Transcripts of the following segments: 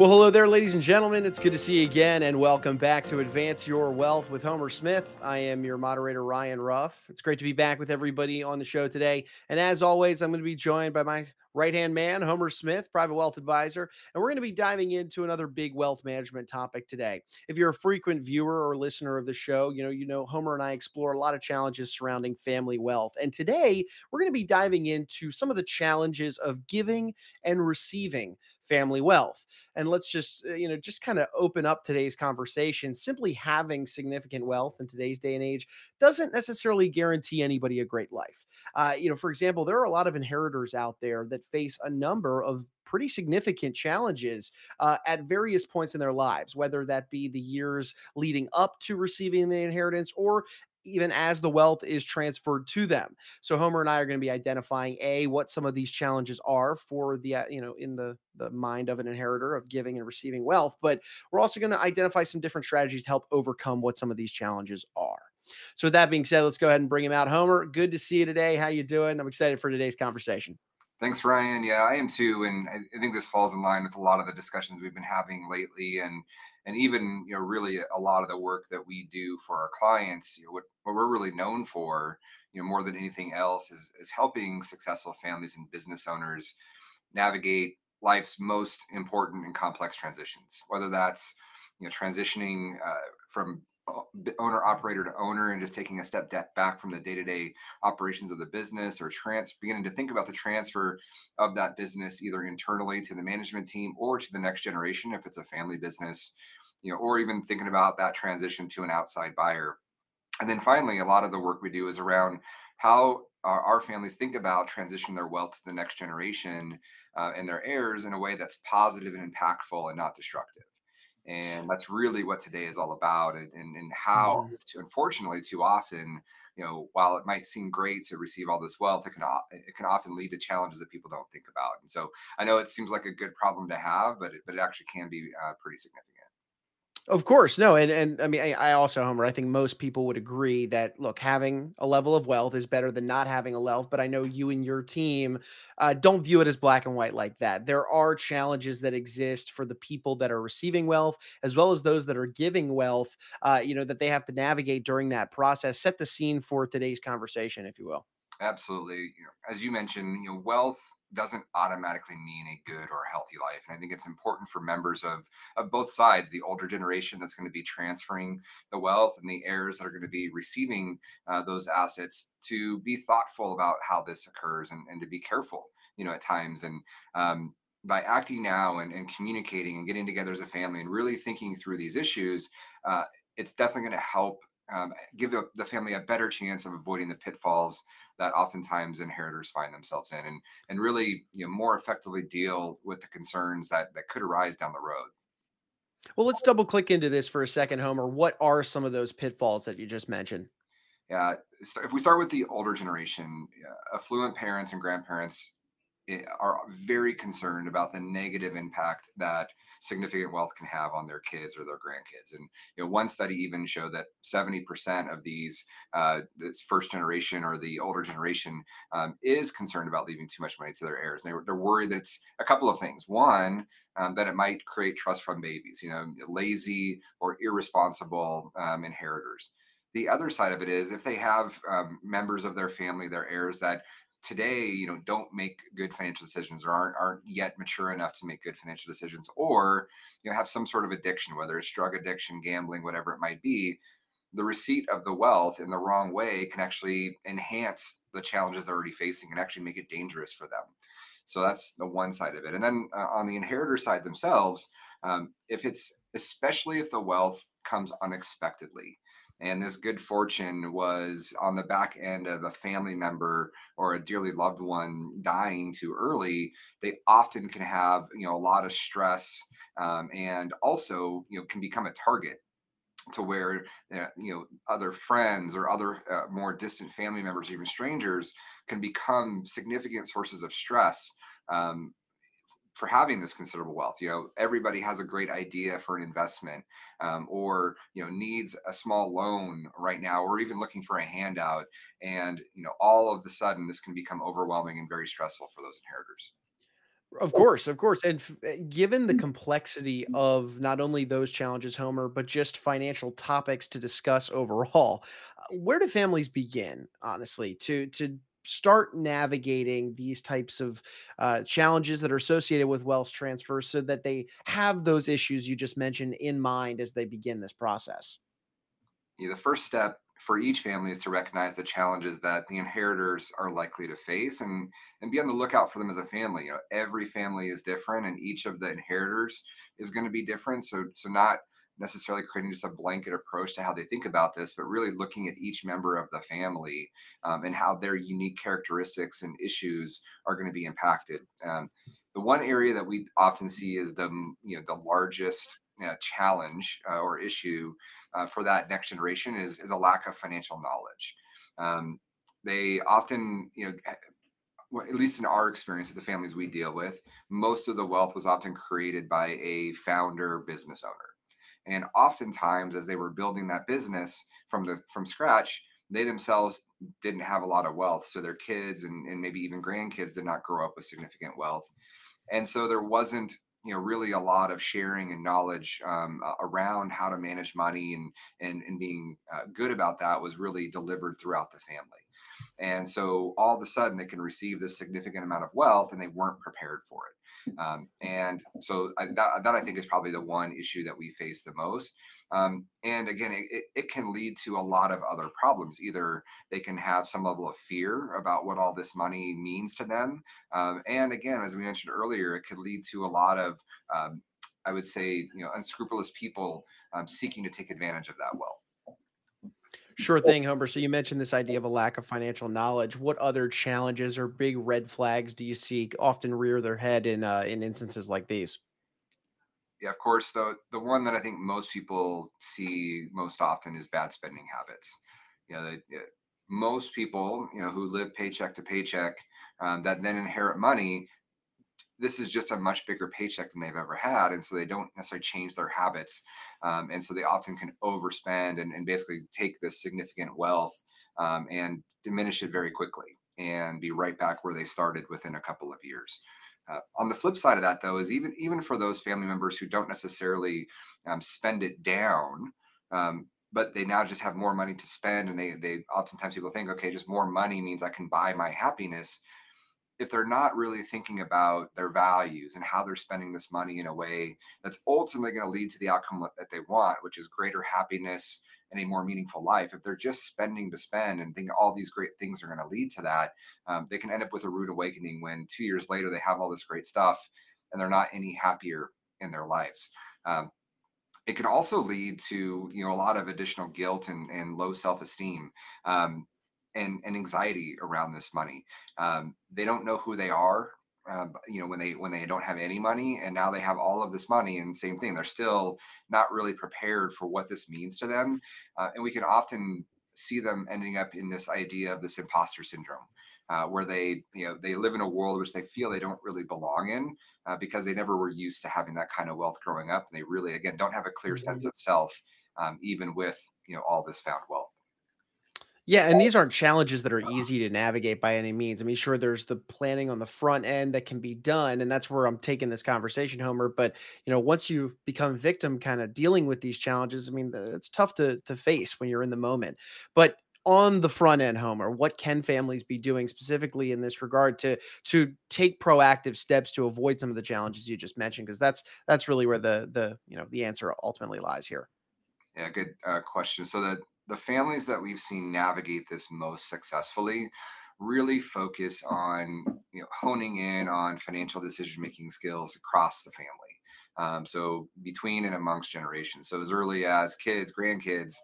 Well, hello there, ladies and gentlemen. It's good to see you again, and welcome back to Advance Your Wealth with Homer Smith. I am your moderator, Ryan Ruff. It's great to be back with everybody on the show today. And as always, I'm going to be joined by my right hand man, Homer Smith, private wealth advisor. And we're going to be diving into another big wealth management topic today. If you're a frequent viewer or listener of the show, you know, you know, Homer and I explore a lot of challenges surrounding family wealth. And today we're going to be diving into some of the challenges of giving and receiving family wealth. And let's just, you know, just kind of open up today's conversation. Simply having significant wealth in today's day and age doesn't necessarily guarantee anybody a great life. Uh, you know, for example, there are a lot of inheritors out there that face a number of pretty significant challenges uh, at various points in their lives, whether that be the years leading up to receiving the inheritance or even as the wealth is transferred to them. So Homer and I are going to be identifying a what some of these challenges are for the uh, you know in the the mind of an inheritor of giving and receiving wealth, but we're also going to identify some different strategies to help overcome what some of these challenges are. So with that being said, let's go ahead and bring him out. Homer, good to see you today. How you doing? I'm excited for today's conversation. Thanks, Ryan. Yeah, I am too, and I think this falls in line with a lot of the discussions we've been having lately, and and even you know really a lot of the work that we do for our clients. You know, what what we're really known for, you know, more than anything else, is is helping successful families and business owners navigate life's most important and complex transitions, whether that's you know transitioning uh, from owner operator to owner and just taking a step back from the day-to-day operations of the business or trans beginning to think about the transfer of that business either internally to the management team or to the next generation if it's a family business you know or even thinking about that transition to an outside buyer. And then finally a lot of the work we do is around how our, our families think about transitioning their wealth to the next generation uh, and their heirs in a way that's positive and impactful and not destructive and that's really what today is all about and, and, and how mm-hmm. to, unfortunately too often you know while it might seem great to receive all this wealth it can it can often lead to challenges that people don't think about and so i know it seems like a good problem to have but it, but it actually can be uh, pretty significant of course, no, and and I mean, I, I, also, Homer, I think most people would agree that look, having a level of wealth is better than not having a wealth. But I know you and your team uh, don't view it as black and white like that. There are challenges that exist for the people that are receiving wealth, as well as those that are giving wealth. Uh, you know that they have to navigate during that process. Set the scene for today's conversation, if you will. Absolutely, you know, as you mentioned, you know, wealth doesn't automatically mean a good or healthy life. And I think it's important for members of of both sides, the older generation that's going to be transferring the wealth and the heirs that are going to be receiving uh, those assets to be thoughtful about how this occurs and, and to be careful, you know, at times. And um, by acting now and, and communicating and getting together as a family and really thinking through these issues, uh, it's definitely going to help um, give the, the, family a better chance of avoiding the pitfalls that oftentimes inheritors find themselves in and and really you know more effectively deal with the concerns that that could arise down the road. Well let's double click into this for a second homer. What are some of those pitfalls that you just mentioned? Yeah if we start with the older generation affluent parents and grandparents eh, are very concerned about the negative impact that significant wealth can have on their kids or their grandkids. And you know, one study even showed that 70% of these uh, this first generation or the older generation um, is concerned about leaving too much money to their heirs. And they're, they're worried that it's a couple of things. One, um, that it might create trust fund babies, you know, lazy or irresponsible um, inheritors. The other side of it is if they have um, members of their family, their heirs that today you know don't make good financial decisions or aren't aren't yet mature enough to make good financial decisions or you know have some sort of addiction whether it's drug addiction gambling whatever it might be the receipt of the wealth in the wrong way can actually enhance the challenges they're already facing and actually make it dangerous for them. So that's the one side of it. And then uh, on the inheritor side themselves um, if it's especially if the wealth comes unexpectedly and this good fortune was on the back end of a family member or a dearly loved one dying too early they often can have you know a lot of stress um, and also you know can become a target to where uh, you know other friends or other uh, more distant family members even strangers can become significant sources of stress um, for having this considerable wealth. You know, everybody has a great idea for an investment, um, or you know needs a small loan right now, or even looking for a handout, and you know all of the sudden this can become overwhelming and very stressful for those inheritors. Of course, of course, and f eh, given the complexity of not only those challenges, Homer, but just financial topics to discuss overall, uh, where do families begin, honestly, to to start navigating these types of, uh, challenges that are associated with wealth transfers so that they have those issues you just mentioned in mind as they begin this process? Know, the first step for each family is to recognize the challenges that the inheritors are likely to face and and be on the lookout for them as a family. You know, every family is different and each of the inheritors is going to be different. So so not necessarily creating just a blanket approach to how they think about this, but really looking at each member of the family um, and how their unique characteristics and issues are going to be impacted. Um, the one area that we often see is the you know the largest uh, challenge uh, or issue uh, for that next generation is is a lack of financial knowledge. Um, they often, you know, at least in our experience with the families we deal with, most of the wealth was often created by a founder business owner. And oftentimes, as they were building that business from the from scratch, they themselves didn't have a lot of wealth. So their kids and, and maybe even grandkids did not grow up with significant wealth. And so there wasn't you know really a lot of sharing and knowledge um, around how to manage money and and and being uh, good about that was really delivered throughout the family and so all of a sudden they can receive this significant amount of wealth and they weren't prepared for it um, and so I, that, that I think is probably the one issue that we face the most. Um, and again, it, it can lead to a lot of other problems. Either they can have some level of fear about what all this money means to them. Um, and again, as we mentioned earlier, it could lead to a lot of, um, I would say, you know, unscrupulous people um, seeking to take advantage of that wealth. Sure thing, Homer. So you mentioned this idea of a lack of financial knowledge. What other challenges or big red flags do you see often rear their head in uh, in instances like these? Yeah, of course. The the one that I think most people see most often is bad spending habits. You know, the, uh, most people, you know, who live paycheck to paycheck, um, that then inherit money, this is just a much bigger paycheck than they've ever had and so they don't necessarily change their habits um, and so they often can overspend and, and basically take this significant wealth um, and diminish it very quickly and be right back where they started within a couple of years. Uh, on the flip side of that though is even even for those family members who don't necessarily um, spend it down um, but they now just have more money to spend and they they oftentimes people think okay just more money means i can buy my happiness if they're not really thinking about their values and how they're spending this money in a way that's ultimately going to lead to the outcome that they want, which is greater happiness and a more meaningful life, if they're just spending to spend and think all these great things are going to lead to that, um, they can end up with a rude awakening when two years later they have all this great stuff and they're not any happier in their lives. Um, it can also lead to you know a lot of additional guilt and, and low self-esteem um, and, and anxiety around this money. Um, they don't know who they are. Uh, you know when they when they don't have any money and now they have all of this money and same thing they're still not really prepared for what this means to them uh, and we can often see them ending up in this idea of this imposter syndrome uh, where they you know they live in a world which they feel they don't really belong in uh, because they never were used to having that kind of wealth growing up and they really again don't have a clear sense of self um, even with you know all this found wealth Yeah, and these aren't challenges that are easy to navigate by any means. I mean, sure, there's the planning on the front end that can be done, and that's where I'm taking this conversation, Homer. But you know, once you become victim, kind of dealing with these challenges, I mean, it's tough to to face when you're in the moment. But on the front end, Homer, what can families be doing specifically in this regard to to take proactive steps to avoid some of the challenges you just mentioned? Because that's that's really where the the you know the answer ultimately lies here. Yeah, good uh, question. So the the families that we've seen navigate this most successfully really focus on you know honing in on financial decision making skills across the family. Um, so between and amongst generations. So as early as kids, grandkids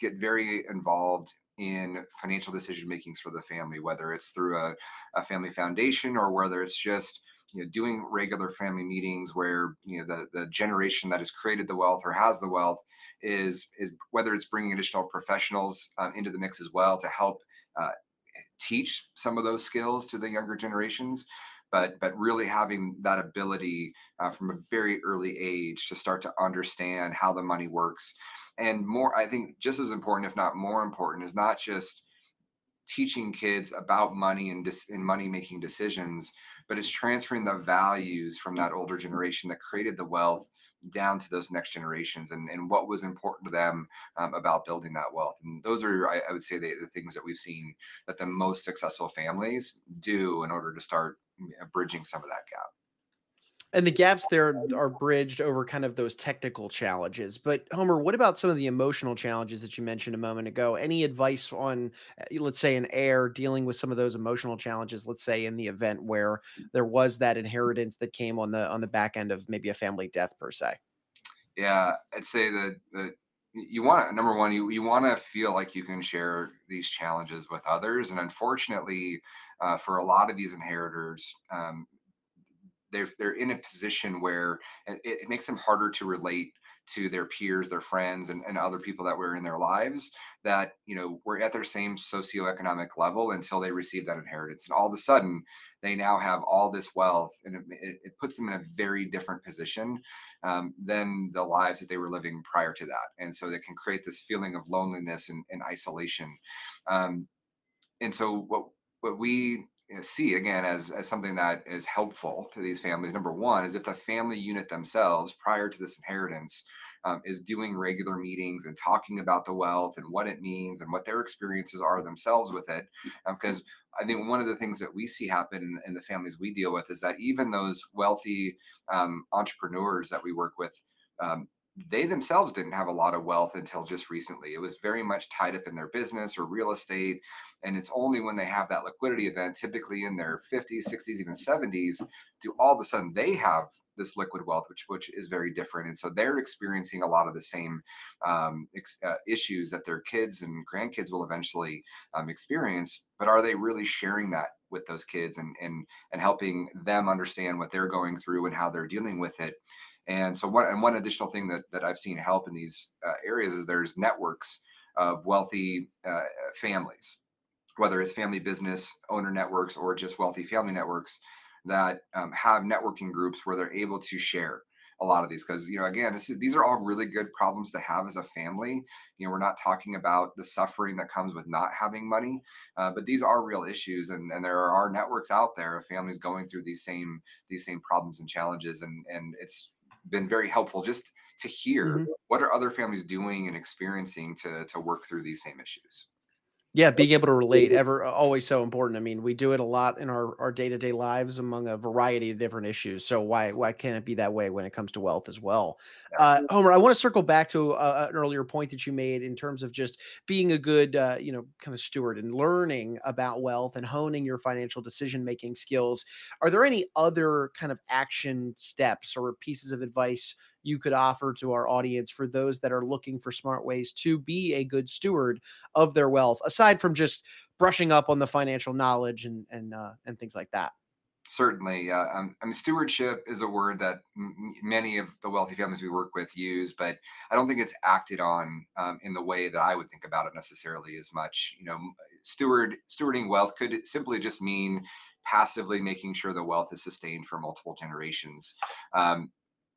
get very involved in financial decision makings for the family, whether it's through a, a family foundation or whether it's just you know doing regular family meetings where you know the the generation that has created the wealth or has the wealth is is whether it's bringing additional professionals um, into the mix as well to help uh, teach some of those skills to the younger generations but but really having that ability uh, from a very early age to start to understand how the money works. And more i think just as important if not more important is not just teaching kids about money and, dis- and money making decisions but it's transferring the values from that older generation that created the wealth down to those next generations and, and what was important to them um, about building that wealth. And those are, I, I would say, the, the, things that we've seen that the most successful families do in order to start bridging some of that gap. And the gaps there are bridged over kind of those technical challenges. But Homer, what about some of the emotional challenges that you mentioned a moment ago? Any advice on, eh, let's say, an heir dealing with some of those emotional challenges? Let's say in the event where there was that inheritance that came on the on the back end of maybe a family death per se. Yeah, I'd say that the you want to number one you, you want to feel like you can share these challenges with others and unfortunately uh, for a lot of these inheritors um, they're they're in a position where it, it makes them harder to relate to their peers, their friends, and, and other people that were in their lives that you know were at their same socioeconomic level until they received that inheritance. And all of a sudden, they now have all this wealth, and it, it puts them in a very different position um, than the lives that they were living prior to that. And so they can create this feeling of loneliness and, and isolation. Um, and so what what we see again as, as something that is helpful to these families number one is if the family unit themselves prior to this inheritance um, is doing regular meetings and talking about the wealth and what it means and what their experiences are themselves with it because um, i think one of the things that we see happen in, in, the families we deal with is that even those wealthy um, entrepreneurs that we work with um, they themselves didn't have a lot of wealth until just recently. It was very much tied up in their business or real estate. And it's only when they have that liquidity event, typically in their 50s, 60s, even 70s, do all of a sudden they have this liquid wealth, which which is very different. And so they're experiencing a lot of the same um, ex, uh, issues that their kids and grandkids will eventually um, experience. But are they really sharing that with those kids and and and helping them understand what they're going through and how they're dealing with it? And so one and one additional thing that that I've seen help in these uh, areas is there's networks of wealthy uh, families, whether it's family business owner networks or just wealthy family networks that um, have networking groups where they're able to share a lot of these. Because you know again is, these are all really good problems to have as a family. You know we're not talking about the suffering that comes with not having money uh, but these are real issues and, and there are networks out there of families going through these same these same problems and challenges and and it's been very helpful just to hear mm-hmm. what are other families doing and experiencing to to work through these same issues yeah, being able to relate ever always so important. I mean, we do it a lot in our our day to day lives among a variety of different issues. So why why can't it be that way when it comes to wealth as well? Uh, Homer, I want to circle back to uh, an earlier point that you made in terms of just being a good uh, you know kind of steward and learning about wealth and honing your financial decision making skills. Are there any other kind of action steps or pieces of advice you could offer to our audience for those that are looking for smart ways to be a good steward of their wealth, aside from just brushing up on the financial knowledge and and uh, and things like that? Certainly, uh, um, I mean, stewardship is a word that m- many of the wealthy families we work with use, but I don't think it's acted on um, in the way that I would think about it necessarily as much. You know, steward stewarding wealth could simply just mean passively making sure the wealth is sustained for multiple generations. Um,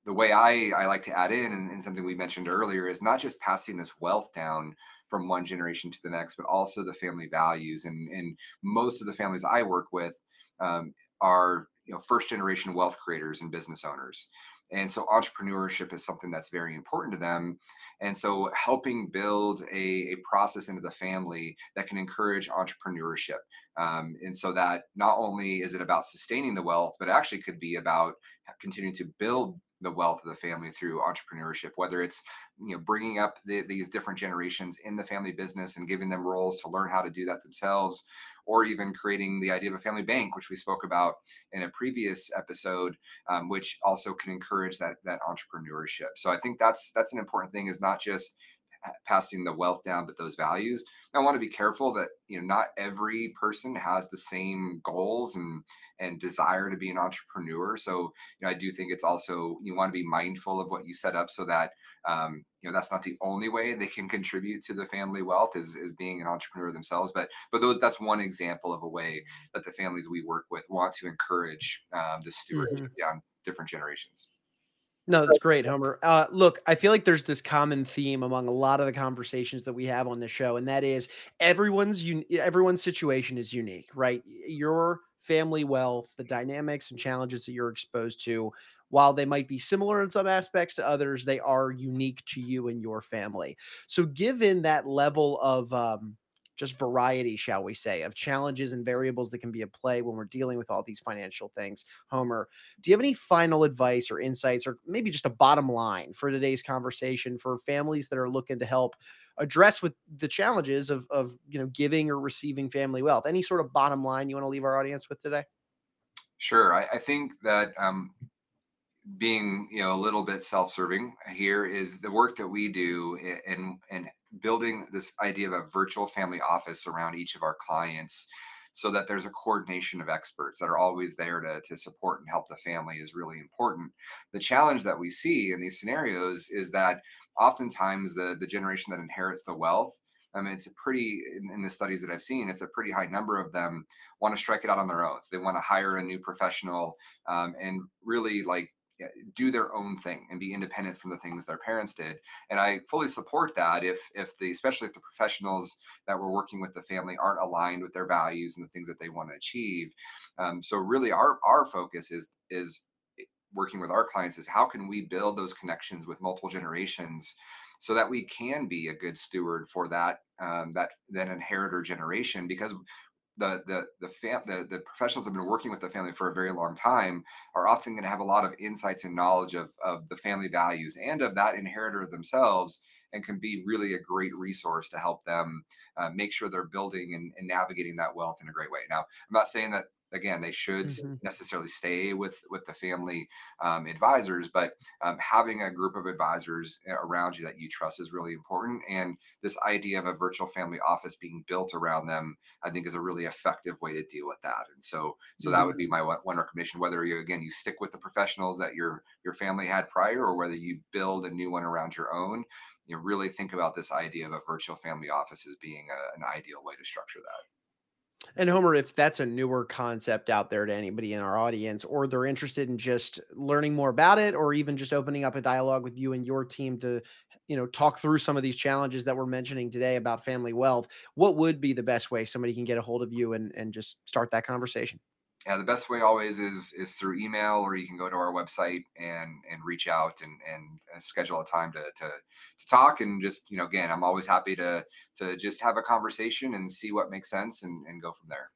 the way I, I like to add in, and, and something we mentioned earlier, is not just passing this wealth down from one generation to the next, but also the family values. And, and most of the families I work with um, are you know first generation wealth creators and business owners. And so entrepreneurship is something that's very important to them. And so helping build a, a process into the family that can encourage entrepreneurship. Um, and so that not only is it about sustaining the wealth, but actually could be about continuing to build the wealth of the family through entrepreneurship whether it's you know bringing up the, these different generations in the family business and giving them roles to learn how to do that themselves or even creating the idea of a family bank which we spoke about in a previous episode um, which also can encourage that that entrepreneurship. So i think that's that's an important thing is not just passing the wealth down, but those values. I want to be careful that you know not every person has the same goals and and desire to be an entrepreneur. So you know I do think it's also you want to be mindful of what you set up so that um, you know that's not the only way they can contribute to the family wealth is is being an entrepreneur themselves. But but those that's one example of a way that the families we work with want to encourage um, the stewardship mm-hmm. down different generations. No, that's great, Homer. Uh, look, I feel like there's this common theme among a lot of the conversations that we have on the show, and that is everyone's un- everyone's situation is unique, right? Your family wealth, the dynamics and challenges that you're exposed to, while they might be similar in some aspects to others, they are unique to you and your family. So, given that level of um, just variety, shall we say, of challenges and variables that can be at play when we're dealing with all these financial things. Homer, do you have any final advice or insights, or maybe just a bottom line for today's conversation for families that are looking to help address with the challenges of of you know giving or receiving family wealth? Any sort of bottom line you want to leave our audience with today? Sure, I, I think that um, being you know a little bit self-serving here is the work that we do and and building this idea of a virtual family office around each of our clients so that there's a coordination of experts that are always there to, to support and help the family is really important. The challenge that we see in these scenarios is that oftentimes the, the generation that inherits the wealth, I mean, it's a pretty, in, in the studies that I've seen, it's a pretty high number of them want to strike it out on their own. So they want to hire a new professional um, and really like do their own thing and be independent from the things their parents did and i fully support that if if the especially if the professionals that were working with the family aren't aligned with their values and the things that they want to achieve um, so really our our focus is is working with our clients is how can we build those connections with multiple generations so that we can be a good steward for that um, that that inheritor generation because the the the, fam- the the professionals have been working with the family for a very long time are often going to have a lot of insights and knowledge of of the family values and of that inheritor themselves and can be really a great resource to help them uh, make sure they're building and, and navigating that wealth in a great way. Now i'm not saying that again they should mm-hmm. necessarily stay with with the family um, advisors but um, having a group of advisors eh, around you that you trust is really important and this idea of a virtual family office being built around them i think is a really effective way to deal with that and so so mm-hmm. that would be my one recommendation whether you again you stick with the professionals that your your family had prior or whether you build a new one around your own you know, really think about this idea of a virtual family office as being a, an ideal way to structure that and Homer, if that's a newer concept out there to anybody in our audience, or they're interested in just learning more about it, or even just opening up a dialogue with you and your team to, you know, talk through some of these challenges that we're mentioning today about family wealth, what would be the best way somebody can get a hold of you and, and just start that conversation? Yeah the best way always is is through email or you can go to our website and and reach out and and uh, schedule a time to to to talk and just you know again i'm always happy to to just have a conversation and see what makes sense and and go from there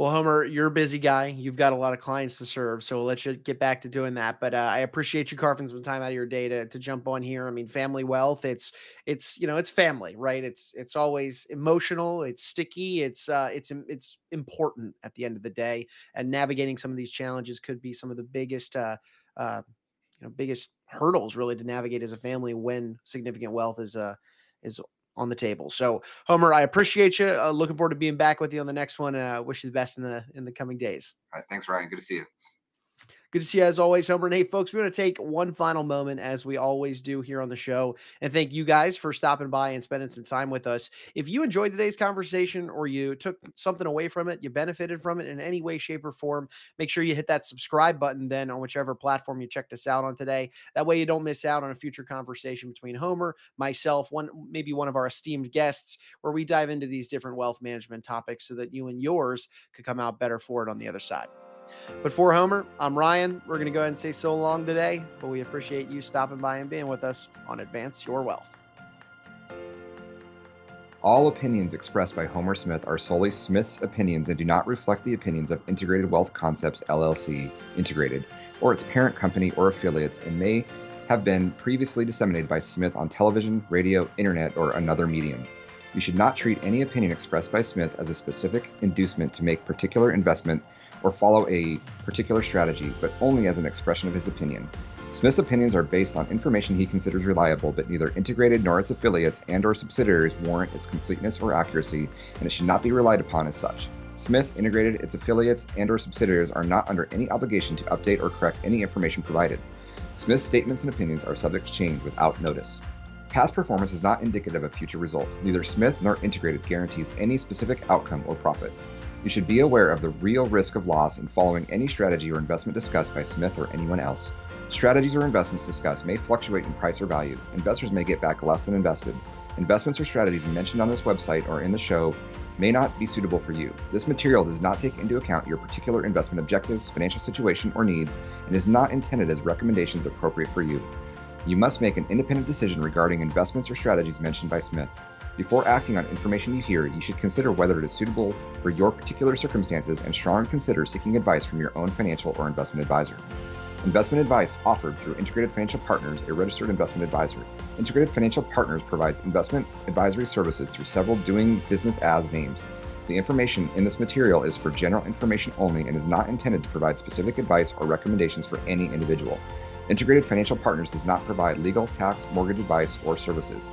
well, Homer, you're a busy guy. You've got a lot of clients to serve, so let's get back to doing that. But uh, I appreciate you carving some time out of your day to, to jump on here. I mean, family wealth. It's it's you know it's family, right? It's it's always emotional. It's sticky. It's uh, it's it's important at the end of the day. And navigating some of these challenges could be some of the biggest uh, uh, you know biggest hurdles really to navigate as a family when significant wealth is uh is on the table. So, Homer, I appreciate you. Uh, looking forward to being back with you on the next one. Uh, wish you the best in the in the coming days. All right, thanks, Ryan. Good to see you. Good to see you as always, Homer. And hey, folks, we're going to take one final moment, as we always do here on the show, and thank you guys for stopping by and spending some time with us. If you enjoyed today's conversation or you took something away from it, you benefited from it in any way, shape, or form, make sure you hit that subscribe button then on whichever platform you checked us out on today. That way, you don't miss out on a future conversation between Homer, myself, one maybe one of our esteemed guests, where we dive into these different wealth management topics so that you and yours could come out better for it on the other side. But for Homer, I'm Ryan. We're going to go ahead and say so long today, but we appreciate you stopping by and being with us on Advance Your Wealth. All opinions expressed by Homer Smith are solely Smith's opinions and do not reflect the opinions of Integrated Wealth Concepts LLC, Integrated, or its parent company or affiliates, and may have been previously disseminated by Smith on television, radio, internet, or another medium. You should not treat any opinion expressed by Smith as a specific inducement to make particular investment or follow a particular strategy, but only as an expression of his opinion. Smith's opinions are based on information he considers reliable, but neither Integrated nor its affiliates and or subsidiaries warrant its completeness or accuracy, and it should not be relied upon as such. Smith, Integrated, its affiliates, and or subsidiaries are not under any obligation to update or correct any information provided. Smith's statements and opinions are subject to change without notice. Past performance is not indicative of future results. Neither Smith nor Integrated guarantees any specific outcome or profit. You should be aware of the real risk of loss in following any strategy or investment discussed by Smith or anyone else. Strategies or investments discussed may fluctuate in price or value. Investors may get back less than invested. Investments or strategies mentioned on this website or in the show may not be suitable for you. This material does not take into account your particular investment objectives, financial situation, or needs, and is not intended as recommendations appropriate for you. You must make an independent decision regarding investments or strategies mentioned by Smith. Before acting on information you hear, you should consider whether it is suitable for your particular circumstances and strongly consider seeking advice from your own financial or investment advisor. Investment advice offered through Integrated Financial Partners, a registered investment advisor. Integrated Financial Partners provides investment advisory services through several doing business as names. The information in this material is for general information only and is not intended to provide specific advice or recommendations for any individual. Integrated Financial Partners does not provide legal, tax, mortgage advice, or services.